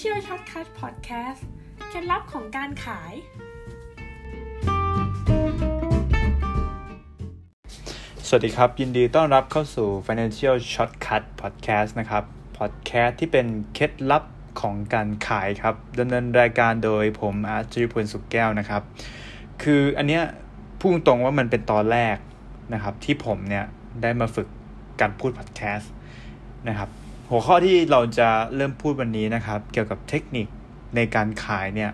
Financial Shortcut Podcast เคล็ดลับของการขาย สวัสดีครับ ยินดีต้อนรับเข้าสู่ Financial Shortcut Podcast นะครับ Podcast ที่เป็นเคล็ดลับของการขายครับดำเนินรายการโดยผมอาร์ตจิพลสุขแก้วนะครับ คืออันเนี้ยพูดตรงว่ามันเป็นตอนแรกนะครับ ที่ผมเนี่ยได้มาฝึกการพูด podcast นะครับ หัวข้อที่เราจะเริ่มพูดวันนี้นะครับ เกี่ยวกับเทคนิคในการขายเนี่ย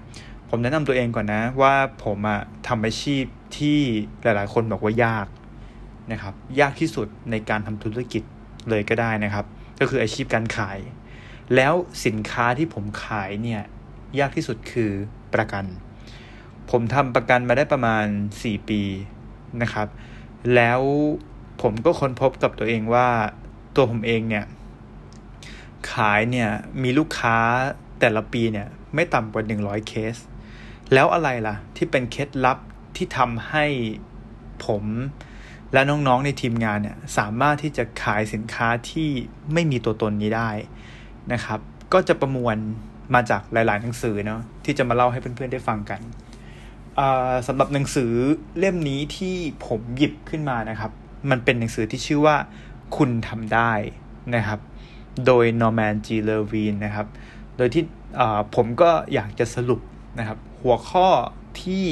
ผมแนะนำตัวเองก่อนนะ ว่าผมอะทำอาชีพที่หลาย ๆ คนบอกว่ายากนะครับ ยากที่สุดในการทำธุรกิจเลยก็ได้นะครับ ก็คืออาชีพการขาย แล้วสินค้าที่ผมขายเนี่ยยากที่สุดคือประกัน ผมทำประกันมาได้ประมาณ 4 ปีนะครับ แล้วผมก็ค้นพบกับตัวเองว่าตัวผมเองเนี่ย ขายเนี่ยมีลูกค้าแต่ละปีเนี่ยไม่ต่ำกว่า 100 เคส แล้วอะไรล่ะ ที่เป็นเคล็ดลับที่ทำให้ผมและน้องๆในทีมงานเนี่ยสามารถที่จะขายสินค้าที่ไม่มีตัวตนนี้ได้นะครับ ก็จะประมวลมาจากหลาย ๆ หนังสือเนาะที่จะมาเล่าให้เพื่อน ๆ ได้ฟังกันสำหรับหนังสือเล่มนี้ที่ผมหยิบขึ้นมานะครับ มันเป็นหนังสือที่ชื่อว่าคุณทำได้นะครับ โดยนอร์แมนจีเลวีนนะครับ โดยที่ผมก็อยากจะสรุปนะครับ หัวข้อที่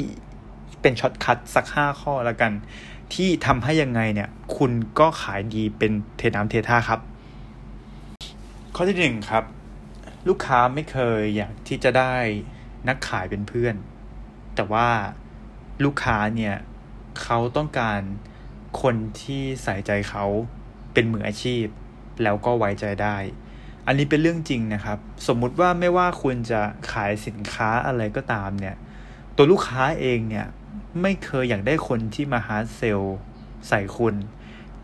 เป็น shortcut สักห้าข้อแล้วกัน ที่ทำให้ยังไงเนี่ย คุณก็ขายดีเป็นเทน้ำเทท่าครับ ข้อที่หนึ่งครับ ลูกค้าไม่เคยอยากที่จะได้นักขายเป็นเพื่อน แต่ว่าลูกค้าเนี่ยเขาต้องการคนที่ใส่ใจเขาเป็นมืออาชีพ แล้วก็ไว้ใจได้ อันนี้เป็นเรื่องจริงนะครับ สมมุติว่าไม่ว่าคุณจะขายสินค้าอะไรก็ตามเนี่ย ตัวลูกค้าเองเนี่ย ไม่เคยอยากได้คนที่มา hard sell ใส่คุณ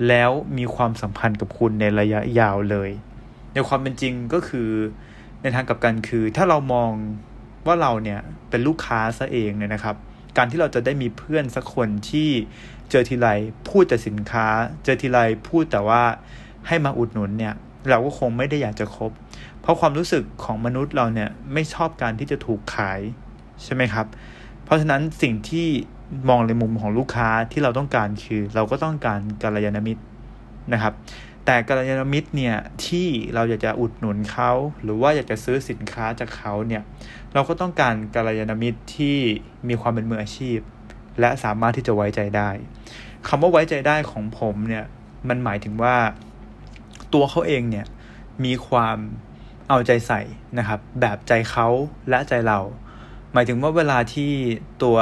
แล้วมีความสัมพันธ์กับคุณในระยะยาวเลย ในความเป็นจริงก็คือในทางกับกันคือ ถ้าเรามองว่าเราเนี่ยเป็นลูกค้าซะเองเนี่ยนะครับ การที่เราจะได้มีเพื่อนสักคนที่เจอทีไรพูดแต่สินค้า เจอทีไรพูดแต่ว่า ให้มาอุดหนุนเนี่ยเราก็คงไม่ได้อยากจะคบ เพราะความรู้สึกของมนุษย์เราเนี่ยไม่ชอบการที่จะถูกขายใช่ไหมครับ เพราะฉะนั้นสิ่งที่มองในมุมของลูกค้าที่เราต้องการคือ เราก็ต้องการกัลยาณมิตรนะครับ แต่กัลยาณมิตรเนี่ยที่เราอยากจะอุดหนุนเขาหรือว่าอยากจะซื้อสินค้าจากเขาเนี่ยเราก็ต้องการกัลยาณมิตรที่มีความเป็นมืออาชีพ และสามารถที่จะไว้ใจได้คำว่าไว้ใจได้ของผมเนี่ยมันหมายถึงว่า ตัวเขาเองเนี่ยมีความเอาใจใส่นะครับ แบบใจเขาและใจเรา หมายถึงว่าเวลาที่ตัว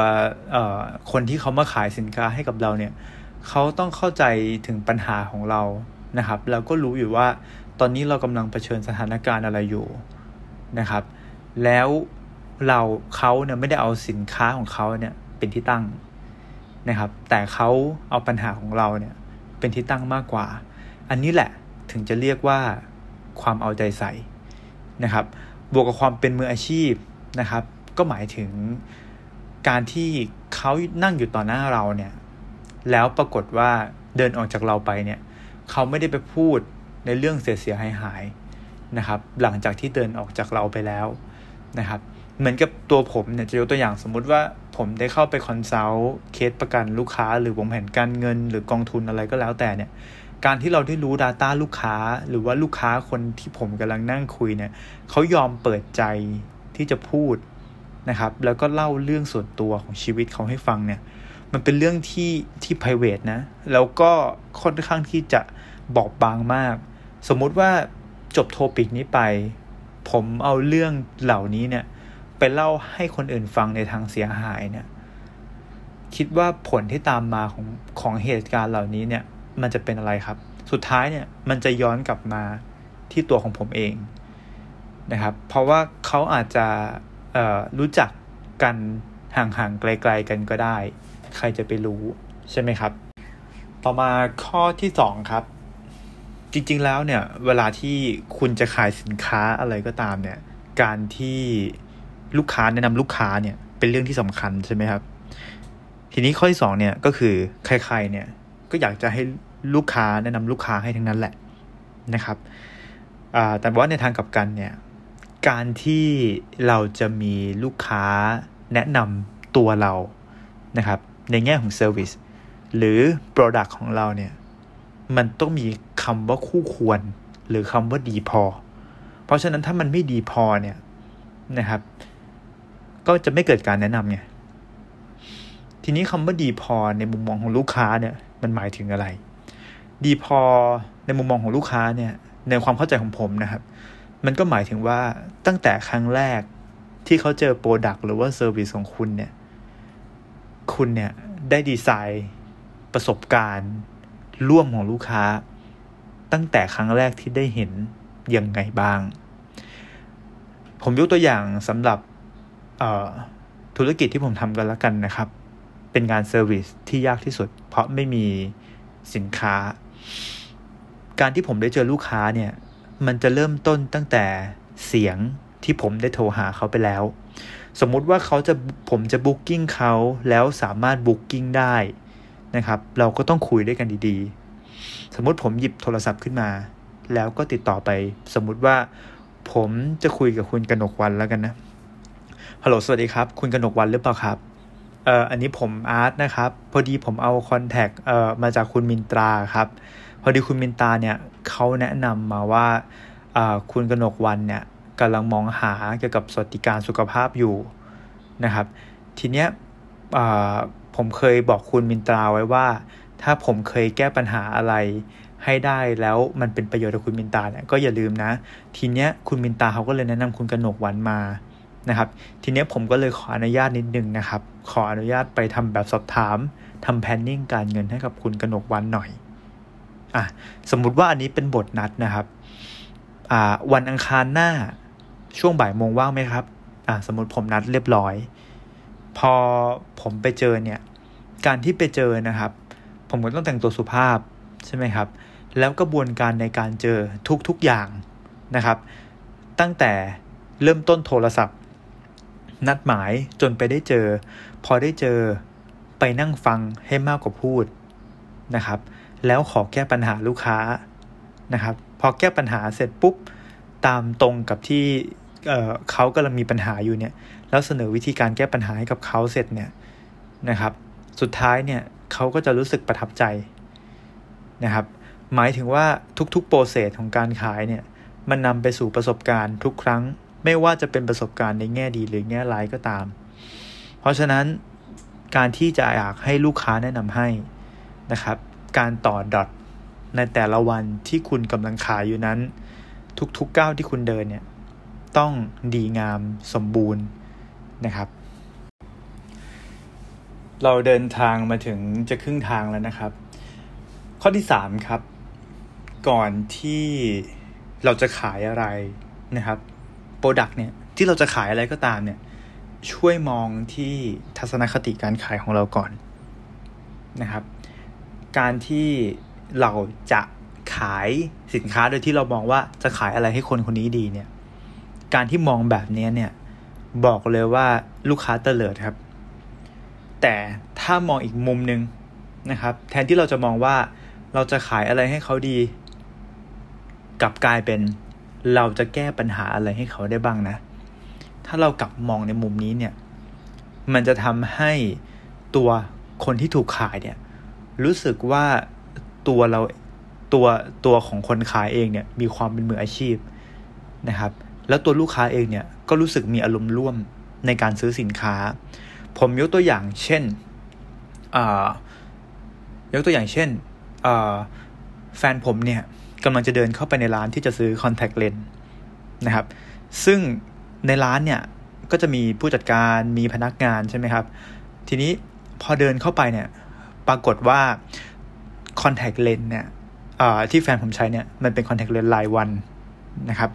คนที่เขามาขายสินค้าให้กับเราเนี่ยเขาต้องเข้าใจถึงปัญหาของเรานะครับแล้วก็รู้อยู่ว่าตอนนี้เรากำลังเผชิญสถานการณ์อะไรอยู่นะครับ แล้วเราเขาเนี่ยไม่ได้เอาสินค้าของเขาเนี่ยเป็นที่ตั้งนะครับ แต่เขาเอาปัญหาของเราเนี่ยเป็นที่ตั้งมากกว่า อันนี้แหละ ถึงจะเรียกว่าความเอาใจใส่นะครับ บวกกับความเป็นมืออาชีพนะครับ ก็หมายถึงการที่เขานั่งอยู่ต่อหน้าเราเนี่ย แล้วปรากฏว่าเดินออกจากเราไปเนี่ย เขาไม่ได้ไปพูดในเรื่องเสียเสียหายหายนะครับ หลังจากที่เดินออกจากเราไปแล้วนะครับ เหมือนกับตัวผมเนี่ยจะยกตัวอย่างสมมุติว่าผมได้เข้าไป consult case ประกันลูกค้า หรือวางแผนการเงินหรือกองทุนอะไรก็แล้วแต่เนี่ย การที่เราได้รู้ Data ลูกค้า หรือว่าลูกค้าคนที่ผมกำลังนั่งคุยเนี่ยเขายอมเปิดใจที่จะพูดนะครับ แล้วก็เล่าเรื่องส่วนตัวของชีวิตเขาให้ฟังเนี่ยมันเป็นเรื่องที่ที่ p r i v a t นะ แล้วก็ค่อนข้างที่จะบอกบางมาก สมมุติว่าจบโทปิกนี้ไป ผมเอาเรื่องเหล่านี้เนี่ย ไปเล่าให้คนอื่นฟังในทางเสียหายเนี่ย คิดว่าผลที่ตามมาของของเหตุการณ์เหล่านี้เนี่ย มันจะเป็นอะไรครับ สุดท้ายเนี่ยมันจะย้อนกลับมาที่ตัวของผมเองนะครับ เพราะว่าเขาอาจจะรู้จักกันห่างๆไกล ๆ กันก็ได้ ใครจะไปรู้ใช่ไหมครับ ต่อมาข้อที่สองครับ จริงๆแล้วเนี่ยเวลาที่คุณจะขายสินค้าอะไรก็ตามเนี่ย การที่ลูกค้าแนะนำลูกค้าเนี่ยเป็นเรื่องที่สำคัญใช่ไหมครับ ทีนี้ข้อที่สองเนี่ยก็คือใครๆเนี่ยก็อยากจะให้ ลูกค้าแนะนำลูกค้าให้ทั้งนั้นแหละนะครับแต่ว่าในทางกลับกันเนี่ยการที่เราจะมีลูกค้าแนะนำตัวเรานะครับในแง่ของ service หรือ Product ของเราเนี่ยมันต้องมีคำว่าคู่ควร หรือคำว่าดีพอ เพราะฉะนั้นถ้ามันไม่ดีพอเนี่ยนะครับ ก็จะไม่เกิดการแนะนำไงทีนี้คำว่าดีพอในมุมมองของลูกค้าเนี่ยมันหมายถึงอะไร ดีพอในมุมมองของลูกค้าเนี่ยในความเข้าใจของผมนะครับ มันก็หมายถึงว่าตั้งแต่ครั้งแรกที่เขาเจอ product หรือว่า service ของคุณเนี่ย คุณเนี่ยได้ดีไซน์ประสบการณ์ ร่วมของลูกค้า ตั้งแต่ครั้งแรกที่ได้เห็นยังไงบ้าง ผมยกตัวอย่างสำหรับธุรกิจที่ผมทำกันแล้วกันนะครับ เป็นงาน service ที่ยากที่สุด เพราะไม่มีสินค้า การที่ผมได้เจอลูกค้าเนี่ย มันจะเริ่มต้นตั้งแต่เสียงที่ผมได้โทรหาเขาไปแล้ว สมมุติว่าเขาจะผมจะ booking เขาแล้วสามารถ booking ได้นะครับ เราก็ต้องคุยด้วยกันดีๆ สมมติผมหยิบโทรศัพท์ขึ้นมา แล้วก็ติดต่อไป สมมุติว่าผมจะคุยกับคุณกนกวันแล้วกันนะฮัลโหลสวัสดีครับ คุณกนกวันหรือเปล่าครับ เอ่ออันนี้ผมอาร์ตนะครับ พอดีผมเอาคอนแทคเอ่อมาจากคุณมินตราครับ พอดีคุณมินตราเนี่ยเขาแนะนำมาว่าอ่าคุณกนกวันเนี่ยกำลังมองหาเกี่ยวกับสวัสดิการสุขภาพอยู่นะครับ ทีเนี้ยผมเคยบอกคุณมินตราไว้ว่า ถ้าผมเคยแก้ปัญหาอะไรให้ได้แล้วมันเป็นประโยชน์กับคุณมินตาเนี่ยก็อย่าลืมนะ ทีเนี้ยคุณมินตาเขาก็เลยแนะนำคุณกนกวันมา นะครับ ทีนี้ผมก็เลยขออนุญาตนิดนึงนะครับ ขออนุญาตไปทำแบบสอบถามทำแพนนิ่งการเงินให้กับคุณกนกวันหน่อยอะสมมุติว่าอันนี้เป็นบทนัดนะครับอ่าวันอังคารหน้าช่วงบ่ายโมงว่างไหมครับอ่าสมมติผมนัดเรียบร้อย พอผมไปเจอเนี่ยการที่ไปเจอนะครับ ผมก็ต้องแต่งตัวสุภาพใช่ไหมครับ แล้วกระบวนการในการเจอทุกๆอย่างนะครับ ตั้งแต่เริ่มต้นโทรศัพท์ นัดหมายจนไปได้เจอ พอได้เจอไปนั่งฟังให้มากกว่าพูดนะครับ แล้วขอแก้ปัญหาลูกค้านะครับ พอแก้ปัญหาเสร็จปุ๊บตามตรงกับที่เเขากำลังมีปัญหาอยู่เนี่ย แล้วเสนอวิธีการแก้ปัญหาให้กับเขาเสร็จเนี่ยนะครับ สุดท้ายเนี่ยเขาก็จะรู้สึกประทับใจนะครับ หมายถึงว่าทุกๆโปรเซสของการขายเนี่ย มันนำไปสู่ประสบการณ์ทุกครั้ง ไม่ว่าจะเป็นประสบการณ์ในแง่ดีหรือแง่ร้ายก็ตาม เพราะฉะนั้นการที่จะอยากให้ลูกค้าแนะนำให้นะครับ การต่อดอทในแต่ละวันที่คุณกำลังขายอยู่นั้น ทุกๆก้าวที่คุณเดินเนี่ยต้องดีงามสมบูรณ์นะครับ เราเดินทางมาถึงจะครึ่งทางแล้วนะครับ ข้อที่สามครับ ก่อนที่เราจะขายอะไรนะครับ โปรดักต์เนี่ยที่เราจะขายอะไรก็ตามเนี่ยช่วยมองที่ทัศนคติการขายของเราก่อนนะครับ การที่เราจะขายสินค้าโดยที่เรามองว่าจะขายอะไรให้คนคนนี้ดีเนี่ย การที่มองแบบนี้เนี่ยบอกเลยว่าลูกค้าเตลิดครับ แต่ถ้ามองอีกมุมหนึ่งนะครับ แทนที่เราจะมองว่าเราจะขายอะไรให้เขาดี กลับกลายเป็น เราจะแก้ปัญหาอะไรให้เขาได้บ้างนะ ถ้าเรากลับมองในมุมนี้เนี่ย มันจะทำให้ตัวคนที่ถูกขายเนี่ย รู้สึกว่าตัวเราตัวตัวของคนขายเองเนี่ย มีความเป็นมืออาชีพนะครับ แล้วตัวลูกค้าเองเนี่ยก็รู้สึกมีอารมณ์ร่วมในการซื้อสินค้า ผมยกตัวอย่างเช่นยกตัวอย่างเช่นแฟนผมเนี่ย กำลังจะเดินเข้าไปในร้านที่จะซื้อคอนแทคเลนส์นะครับ ซึ่งในร้านเนี่ยก็จะมีผู้จัดการมีพนักงานใช่ไหมครับ ทีนี้พอเดินเข้าไปเนี่ยปรากฏว่าคอนแทคเลนส์เนี่ยที่แฟนผมใช้เนี่ยมันเป็นคอนแทคเลนส์รายวันนะครับ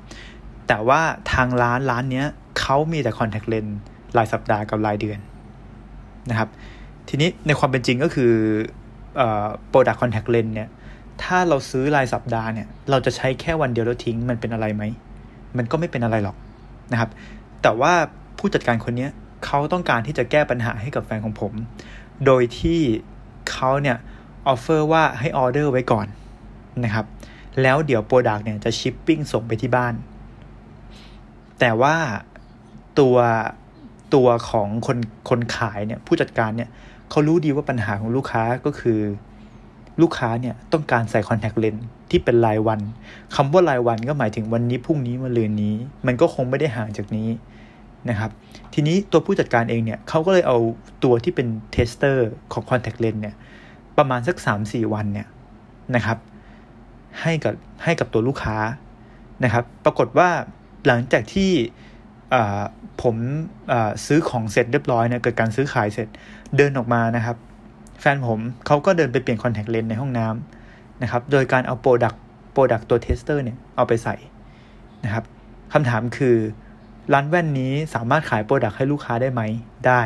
แต่ว่าทางร้านร้านเนี้ยเขามีแต่คอนแทคเลนส์รายสัปดาห์กับรายเดือนนะครับ ทีนี้ในความเป็นจริงก็คือ product contact lens เนี่ย ถ้าเราซื้อรายสัปดาห์เนี่ย เราจะใช้แค่วันเดียวแล้วทิ้งมันเป็นอะไรไหม มันก็ไม่เป็นอะไรหรอกนะครับ แต่ว่าผู้จัดการคนนี้เขาต้องการที่จะแก้ปัญหาให้กับแฟนของผม โดยที่เขาเนี่ย offer ว่าให้ออเดอร์ไว้ก่อนนะครับ แล้วเดี๋ยว product เนี่ยจะชิปปิ้งส่งไปที่บ้าน แต่ว่าตัวตัวของคนคนขายเนี่ยผู้จัดการเนี่ยเขารู้ดีว่าปัญหาของลูกค้าก็คือ ลูกค้าเนี่ยต้องการใส่คอนแทคเลนส์ที่เป็นรายวันคำว่ารายวันก็หมายถึงวันนี้พรุ่งนี้มะรืนนี้ มันก็คงไม่ได้ห่างจากนี้นะครับ ทีนี้ตัวผู้จัดการเองเนี่ยเขาก็เลยเอาตัวที่เป็น tester ของคอนแทคเลนส์เนี่ยประมาณสัก 3-4 วันเนี่ยนะครับ ให้กับให้กับตัวลูกค้านะครับ ปรากฏว่าหลังจากที่ผมซื้อของเสร็จเรียบร้อยเนี่ยเกิดการซื้อขายเสร็จเดินออกมานะครับ แฟนผมเขาก็เดินไปเปลี่ยนคอนแทคเลนส์ในห้องน้ำนะครับ โดยการเอา product product ตัว tester เนี่ยเอาไปใส่นะครับคำถามคือร้านแว่นนี้สามารถขาย product ให้ลูกค้าได้ไหม ได้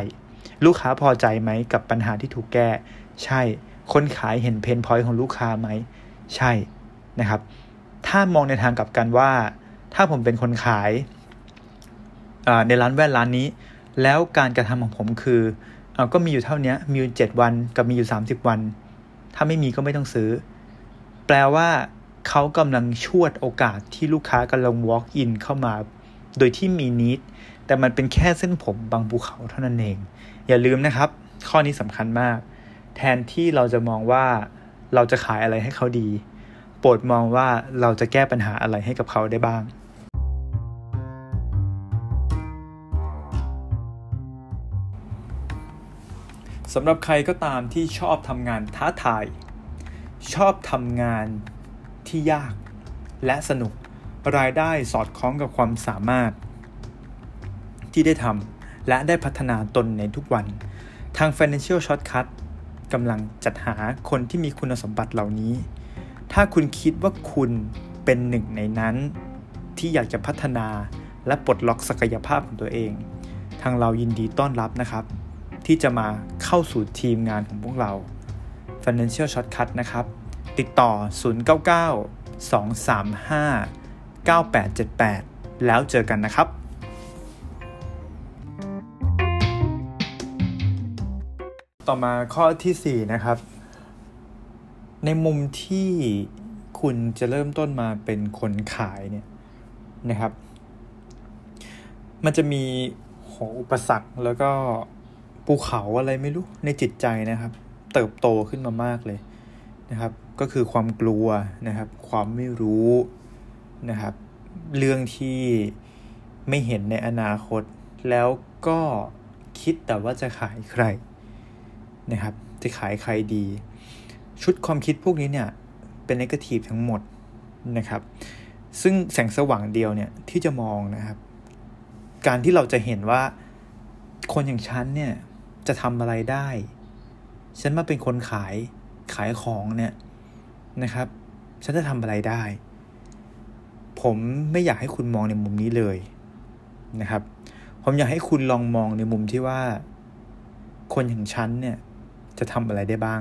ลูกค้าพอใจไหมกับปัญหาที่ถูกแก้ ใช่ คนขายเห็น pain point ของลูกค้าไหม ใช่นะครับ ถ้ามองในทางกลับกันว่า ถ้าผมเป็นคนขายในร้านแว่นร้านนี้ แล้วการกระทำของผมคือ อก็มีอยู่เท่านี้มีอยู่เจ็ดวันกับมีอยู่สามสิบวัน ถ้าไม่มีก็ไม่ต้องซื้อ แปลว่าเขากำลังชวดโอกาสที่ลูกค้ากำลัง walk in เข้ามา โดยที่มีนิดแต่มันเป็นแค่เส้นผมบางภูเขาเท่านั้นเอง อย่าลืมนะครับ ข้อนี้สำคัญมาก แทนที่เราจะมองว่าเราจะขายอะไรให้เขาดี โปรดมองว่าเราจะแก้ปัญหาอะไรให้กับเขาได้บ้าง สำหรับใครก็ตามที่ชอบทำงานท้าทาย ชอบทำงานที่ยากและสนุก รายได้สอดคล้องกับความสามารถ ที่ได้ทำและได้พัฒนาตนในทุกวัน ทาง Financial Shortcut กำลังจัดหาคนที่มีคุณสมบัติเหล่านี้ ถ้าคุณคิดว่าคุณเป็นหนึ่งในนั้น ที่อยากจะพัฒนาและปลดล็อกศักยภาพของตัวเอง ทางเรายินดีต้อนรับนะครับ ที่จะมาเข้าสู่ทีมงานของพวกเรา Financial Shortcut นะครับ ติดต่อ 099 235 9878 แล้วเจอกันนะครับต่อมาข้อที่ 4 นะครับ ในมุมที่คุณจะเริ่มต้นมาเป็นคนขายเนี่ยนะครับ มันจะมีโหอุปสรรคแล้วก็ ภูเขาอะไรไม่รู้ในจิตใจนะครับ เติบโตขึ้นมามากเลยนะครับ ก็คือความกลัวนะครับ ความไม่รู้นะครับ เรื่องที่ไม่เห็นในอนาคต แล้วก็คิดแต่ว่าจะขายใครนะครับ จะขายใครดี ชุดความคิดพวกนี้เนี่ยเป็นนกาทีฟทั้งหมดนะครับ ซึ่งแสงสว่างเดียวเนี่ยที่จะมองนะครับ การที่เราจะเห็นว่าคนอย่างฉันเนี่ย จะทำอะไรได้ ฉันมาเป็นคนขายขายของเนี่ยนะครับ ฉันจะทำอะไรได้ ผมไม่อยากให้คุณมองในมุมนี้เลยนะครับ ผมอยากให้คุณลองมองในมุมที่ว่า คนอย่างฉันเนี่ยจะทำอะไรได้บ้าง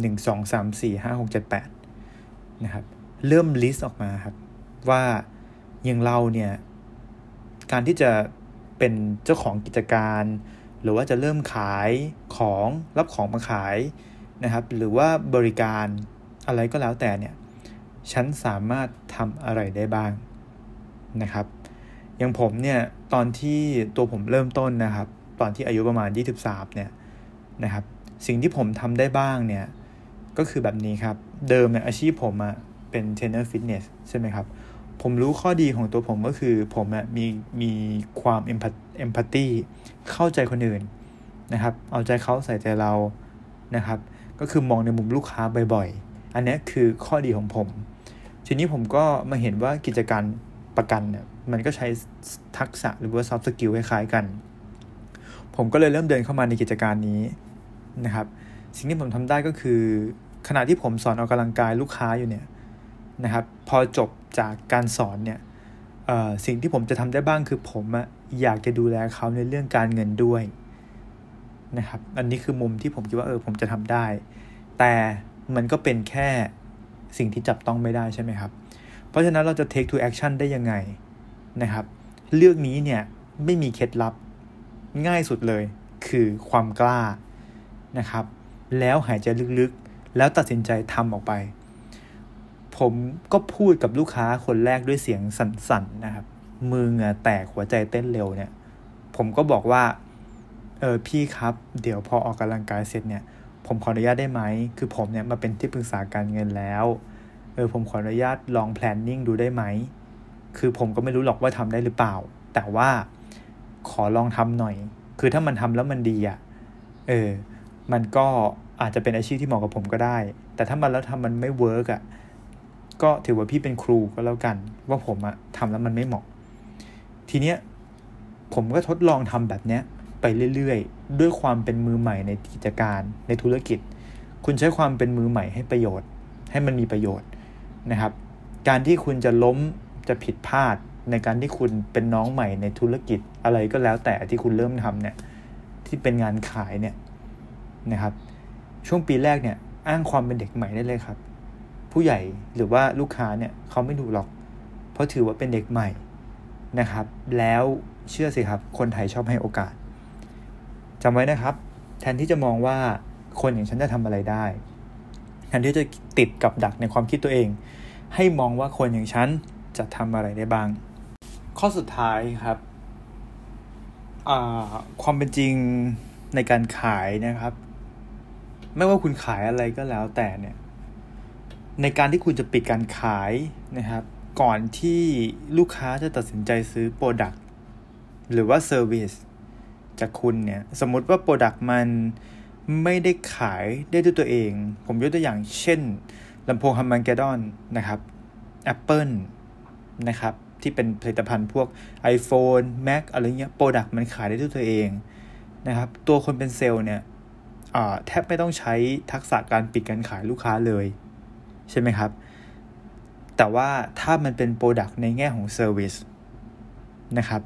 หนึ่งสองสามสี่ห้าหกเจ็ดแปดนะครับ เริ่มลิสต์ออกมาครับ ว่าอย่างเราเนี่ย การที่จะเป็นเจ้าของกิจการ หรือว่าจะเริ่มขายของรับของมาขายนะครับ หรือว่าบริการอะไรก็แล้วแต่เนี่ยฉันสามารถทำอะไรได้บ้างนะครับ อย่างผมเนี่ยตอนที่ตัวผมเริ่มต้นนะครับ ตอนที่อายุประมาณ 23เนี่ยนะครับ สิ่งที่ผมทำได้บ้างเนี่ยก็คือแบบนี้ครับ เดิมเนี่ยอาชีพผมอะเป็นเทรนเนอร์ฟิตเนสใช่ไหมครับ ผมรู้ข้อดีของตัวผมก็คือ ผมมีมีความ empathy เข้าใจคนอื่นนะครับ เอาใจเขาใส่ใจเรานะครับ ก็คือมองในมุมลูกค้าบ่อยๆ อันนี้คือข้อดีของผม ทีนี้ผมก็มาเห็นว่ากิจการประกันเนี่ยมันก็ใช้ทักษะหรือว่า soft skill คล้ายๆกัน ผมก็เลยเริ่มเดินเข้ามาในกิจการนี้นะครับ สิ่งที่ผมทำได้ก็คือ ขณะที่ผมสอนออกกำลังกายลูกค้าอยู่เนี่ยนะครับ พอจบ จากการสอนเนี่ยสิ่งที่ผมจะทำได้บ้างคือผมอะอยากจะดูแลเขาในเรื่องการเงินด้วยนะครับ อันนี้คือมุมที่ผมคิดว่าเออผมจะทำได้ แต่มันก็เป็นแค่สิ่งที่จับต้องไม่ได้ใช่ไหมครับ เพราะฉะนั้นเราจะ take to action ได้ยังไงนะครับ เรื่องนี้เนี่ยไม่มีเคล็ดลับง่ายสุดเลยคือความกล้านะครับ แล้วหายใจลึกๆ แล้วตัดสินใจทำออกไป ผมก็พูดกับลูกค้าคนแรกด้วยเสียงสั่นๆนะครับ มือเหงื่อแตกหัวใจเต้นเร็วเนี่ย ผมก็บอกว่า เออพี่ครับ เดี๋ยวพอออกกำลังกายเสร็จเนี่ย ผมขออนุญาตได้ไหม คือผมเนี่ยมาเป็นที่ปรึกษาการเงินแล้ว เออผมขออนุญาตลอง planning ดูได้ไหม คือผมก็ไม่รู้หรอกว่าทำได้หรือเปล่า แต่ว่าขอลองทำหน่อย คือถ้ามันทำแล้วมันดีอะ่ะ เออ มันก็อาจจะเป็นอาชีพที่เหมาะกับผมก็ได้ แต่ถ้ามันแล้วทำมันไม่ work อะ ก็ถือว่าพี่เป็นครูก็แล้วกัน ว่าผมอะทำแล้วมันไม่เหมาะ ทีเนี้ยผมก็ทดลองทำแบบเนี้ยไปเรื่อยๆ ด้วยความเป็นมือใหม่ในกิจการในธุรกิจ คุณใช้ความเป็นมือใหม่ให้ประโยชน์ ให้มันมีประโยชน์นะครับ การที่คุณจะล้มจะผิดพลาดในการที่คุณเป็นน้องใหม่ในธุรกิจอะไรก็แล้วแต่ที่คุณเริ่มทำเนี่ยที่เป็นงานขายเนี่ยนะครับ ช่วงปีแรกเนี่ยอ้างความเป็นเด็กใหม่ได้เลยครับ ผู้ใหญ่หรือว่าลูกค้าเนี่ยเขาไม่ดูหรอก เพราะถือว่าเป็นเด็กใหม่นะครับ แล้วเชื่อสิครับ คนไทยชอบให้โอกาสจำไว้นะครับ แทนที่จะมองว่าคนอย่างฉันจะทำอะไรได้ แทนที่จะติดกับดักในความคิดตัวเอง ให้มองว่าคนอย่างฉันจะทำอะไรได้บ้าง ข้อสุดท้ายครับความเป็นจริงในการขายนะครับ ไม่ว่าคุณขายอะไรก็แล้วแต่เนี่ย ในการที่คุณจะปิดการขายนะครับ ก่อนที่ลูกค้าจะตัดสินใจซื้อ product หรือว่า service จากคุณเนี่ยสมมุติว่า product มันไม่ได้ขายได้ด้วยตัวเอง ผมยกตัวอย่างเช่นลำโพง Harman Kardon นะครับ Apple นะครับที่เป็นผลิตภัณฑ์พวก iPhone Mac อะไรเงี้ย product มันขายได้ด้วยตัวเองนะครับ ตัวคนเป็นเซลส์เนี่ยแทบไม่ต้องใช้ทักษะการปิดการขายลูกค้าเลย ใช่ไหมครับ แต่ว่าถ้ามันเป็น product ในแง่ของ service นะครับ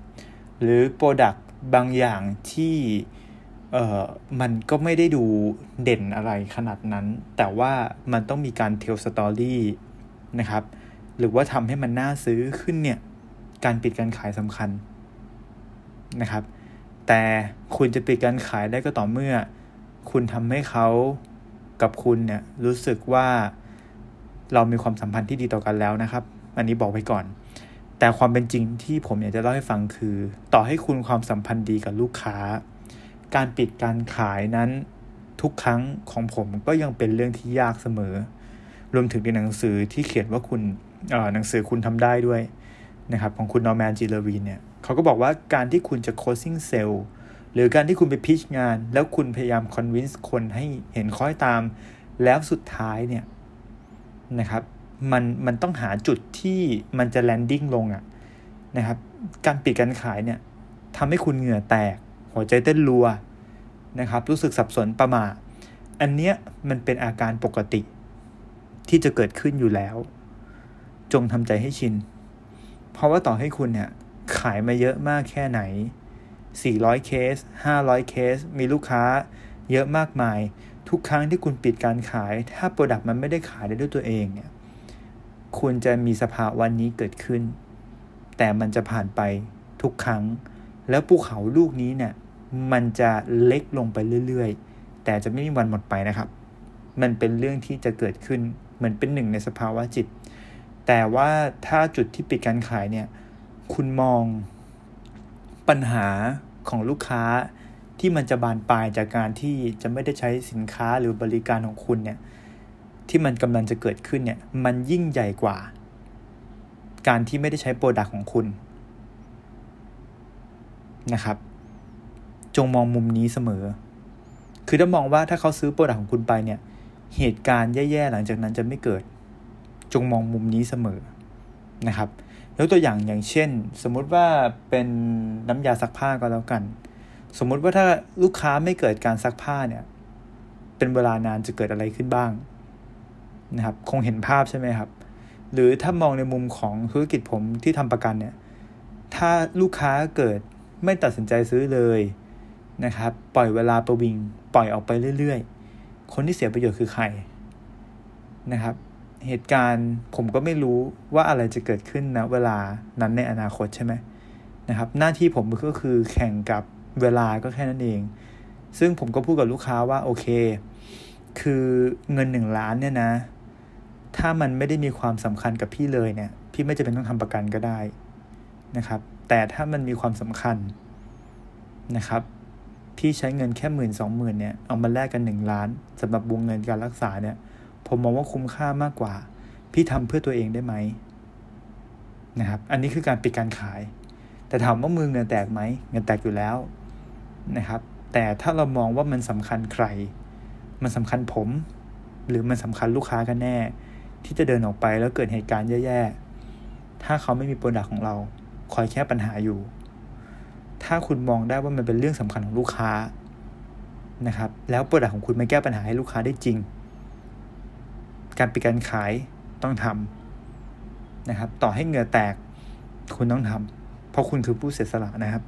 หรือ product บางอย่างที่เอ่อมันก็ไม่ได้ดูเด่นอะไรขนาดนั้น แต่ว่ามันต้องมีการเทลสตอรี่นะครับ หรือว่าทำให้มันน่าซื้อขึ้นเนี่ย การปิดการขายสำคัญนะครับ แต่คุณจะปิดการขายได้ก็ต่อเมื่อ คุณทำให้เขากับคุณเนี่ยรู้สึกว่า เรามีความสัมพันธ์ที่ดีต่อกันแล้วนะครับ อันนี้บอกไว้ก่อน แต่ความเป็นจริงที่ผมอยากจะเล่าให้ฟังคือ ต่อให้คุณความสัมพันธ์ดีกับลูกค้า การปิดการขายนั้นทุกครั้งของผมก็ยังเป็นเรื่องที่ยากเสมอ รวมถึงในหนังสือที่เขียนว่าคุณหนังสือคุณทำได้ด้วยนะครับของคุณนอร์แมนจี เลวีนเนี่ยเขาก็บอกว่าการที่คุณจะ closing sale หรือการที่คุณไป pitch งาน แล้วคุณพยายาม convince คนให้เห็นคล้อยตาม แล้วสุดท้ายเนี่ย นะครับมันมันต้องหาจุดที่มันจะ landing ลงอะนะครับการปิดการขายเนี่ยทำให้คุณเหงื่อแตก หัวใจเต้นรัวนะครับรู้สึกสับสนประหม่าอันเนี้ยมันเป็นอาการปกติที่จะเกิดขึ้นอยู่แล้ว จงทำใจให้ชิน เพราะว่าต่อให้คุณเนี่ยขายมาเยอะมากแค่ไหน 400 เคส 500 เคส มีลูกค้าเยอะมากมาย ทุกครั้งที่คุณปิดการขาย ถ้า product มันไม่ได้ขายได้ด้วยตัวเองเนี่ยคุณจะมีสภาวะนนี้เกิดขึ้น แต่มันจะผ่านไปทุกครั้ง แล้วภูเขาลูกนี้เนี่ยมันจะเล็กลงไปเรื่อยๆ แต่จะไม่มีวันหมดไปนะครับ มันเป็นเรื่องที่จะเกิดขึ้นเหมือนเป็นหนึ่งในสภาวะจิต แต่ว่าถ้าจุดที่ปิดการขายเนี่ย คุณมองปัญหาของลูกค้า ที่มันจะบานปลายจากการที่จะไม่ได้ใช้สินค้าหรือบริการของคุณเนี่ยที่มันกำลังจะเกิดขึ้นเนี่ยมันยิ่งใหญ่กว่า การที่ไม่ได้ใช้โปรดักต์ของคุณนะครับ จงมองมุมนี้เสมอ คือถ้ามองว่าถ้าเขาซื้อโปรดักของคุณไปเนี่ยเหตุการณ์แย่ๆหลังจากนั้นจะไม่เกิด จงมองมุมนี้เสมอนะครับยกตัวอย่างอย่างเช่น สมมุติว่าเป็นน้ำยาซักผ้าก็แล้วกัน สมมุติว่าถ้าลูกค้าไม่เกิดการซักผ้าเนี่ย เป็นเวลานานจะเกิดอะไรขึ้นบ้างนะครับ คงเห็นภาพใช่ไหมครับ หรือถ้ามองในมุมของธุรกิจผมที่ทำประกันเนี่ย ถ้าลูกค้าเกิดไม่ตัดสินใจซื้อเลยนะครับ ปล่อยเวลาประวิง ปล่อยออกไปเรื่อยๆ คนที่เสียประโยชน์คือใครนะครับ เหตุการณ์ผมก็ไม่รู้ว่าอะไรจะเกิดขึ้นนะเวลานั้นในอนาคตใช่ไหมนะครับ หน้าที่ผมก็คือแข่งกับ เวลาก็แค่นั้นเอง ซึ่งผมก็พูดกับลูกค้าว่าโอเค คือเงินหนึ่งล้านเนี่ยนะ ถ้ามันไม่ได้มีความสำคัญกับพี่เลยเนี่ย พี่ไม่จำเป็นต้องทำประกันก็ได้นะครับ แต่ถ้ามันมีความสำคัญนะครับ พี่ใช้เงินแค่หมื่นสองหมื่นเนี่ย เอามาแลกกันหนึ่งล้านสำหรับวงเงินการรักษาเนี่ย ผมมองว่าคุ้มค่ามากกว่า พี่ทำเพื่อตัวเองได้ไหมนะครับ อันนี้คือการปิดการขาย แต่ถามว่ามือเงินแตกไหม เงินแตกอยู่แล้ว นะครับ แต่ถ้าเรามองว่ามันสำคัญใคร มันสำคัญผม หรือมันสำคัญลูกค้ากันแน่ ที่จะเดินออกไปแล้วเกิดเหตุการณ์แย่ๆ ถ้าเขาไม่มีโปรดักของเรา คอยแค่ปัญหาอยู่ ถ้าคุณมองได้ว่ามันเป็นเรื่องสำคัญของลูกค้านะครับ แล้วโปรดักของคุณไม่แก้ปัญหาให้ลูกค้าได้จริง การปิดการขายต้องทำนะครับ ต่อให้เหงื่อแตกคุณต้องทำเพราะคุณคือผู้เสียสละนะครับ